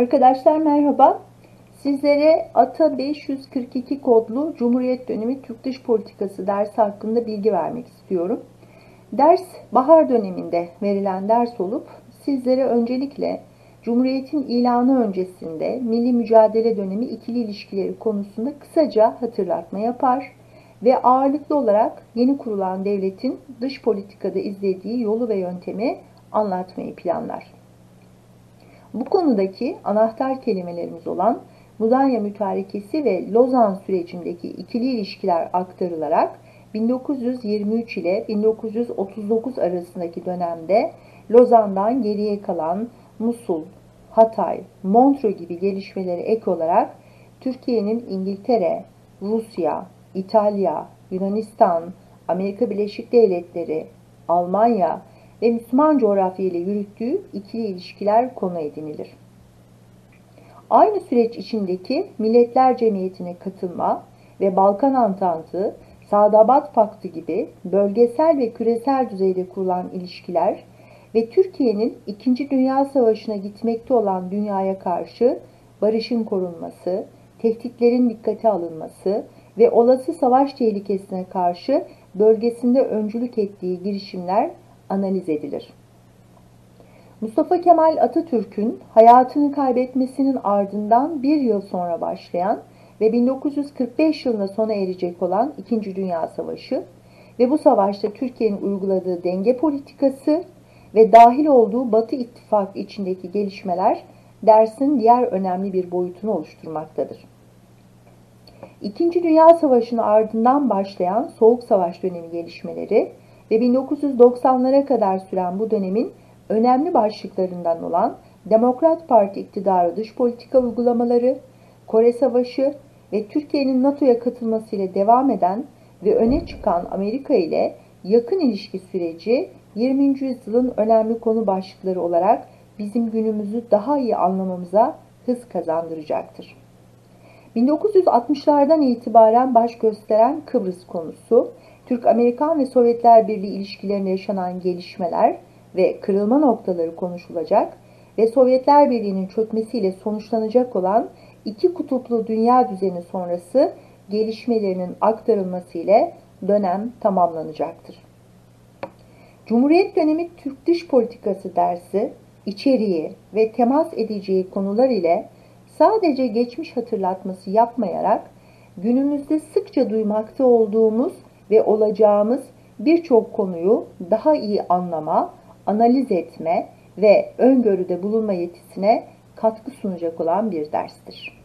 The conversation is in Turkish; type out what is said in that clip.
Arkadaşlar merhaba. Sizlere ATA 542 kodlu Cumhuriyet dönemi Türk dış politikası dersi hakkında bilgi vermek istiyorum. Ders bahar döneminde verilen ders olup sizlere öncelikle Cumhuriyet'in ilanı öncesinde milli mücadele dönemi ikili ilişkileri konusunda kısaca hatırlatma yapar ve ağırlıklı olarak yeni kurulan devletin dış politikada izlediği yolu ve yöntemi anlatmayı planlar. Bu konudaki anahtar kelimelerimiz olan Mudanya Mütarekesi ve Lozan sürecindeki ikili ilişkiler aktarılarak 1923 ile 1939 arasındaki dönemde Lozan'dan geriye kalan Musul, Hatay, Montreux gibi gelişmeleri ek olarak Türkiye'nin İngiltere, Rusya, İtalya, Yunanistan, Amerika Birleşik Devletleri, Almanya ve Müslüman coğrafya ile yürüttüğü ikili ilişkiler konu edinilir. Aynı süreç içindeki Milletler Cemiyeti'ne katılma ve Balkan Antantı, Sadabat Paktı gibi bölgesel ve küresel düzeyde kurulan ilişkiler ve Türkiye'nin 2. Dünya Savaşı'na gitmekte olan dünyaya karşı barışın korunması, tehditlerin dikkate alınması ve olası savaş tehlikesine karşı bölgesinde öncülük ettiği girişimler analiz edilir. Mustafa Kemal Atatürk'ün hayatını kaybetmesinin ardından bir yıl sonra başlayan ve 1945 yılında sona erecek olan İkinci Dünya Savaşı ve bu savaşta Türkiye'nin uyguladığı denge politikası ve dahil olduğu Batı İttifakı içindeki gelişmeler dersin diğer önemli bir boyutunu oluşturmaktadır. İkinci Dünya Savaşı'nın ardından başlayan Soğuk Savaş dönemi gelişmeleri ve 1990'lara kadar süren bu dönemin önemli başlıklarından olan Demokrat Parti iktidarı dış politika uygulamaları, Kore Savaşı ve Türkiye'nin NATO'ya katılmasıyla devam eden ve öne çıkan Amerika ile yakın ilişki süreci 20. yüzyılın önemli konu başlıkları olarak bizim günümüzü daha iyi anlamamıza hız kazandıracaktır. 1960'lardan itibaren baş gösteren Kıbrıs konusu, Türk-Amerikan ve Sovyetler Birliği ilişkilerinde yaşanan gelişmeler ve kırılma noktaları konuşulacak ve Sovyetler Birliği'nin çökmesiyle sonuçlanacak olan iki kutuplu dünya düzeni sonrası gelişmelerinin aktarılması ile dönem tamamlanacaktır. Cumhuriyet dönemi Türk dış politikası dersi içeriği ve temas edeceği konular ile sadece geçmiş hatırlatması yapmayarak günümüzde sıkça duymakta olduğumuz ve olacağımız birçok konuyu daha iyi anlama, analiz etme ve öngörüde bulunma yetisine katkı sunacak olan bir derstir.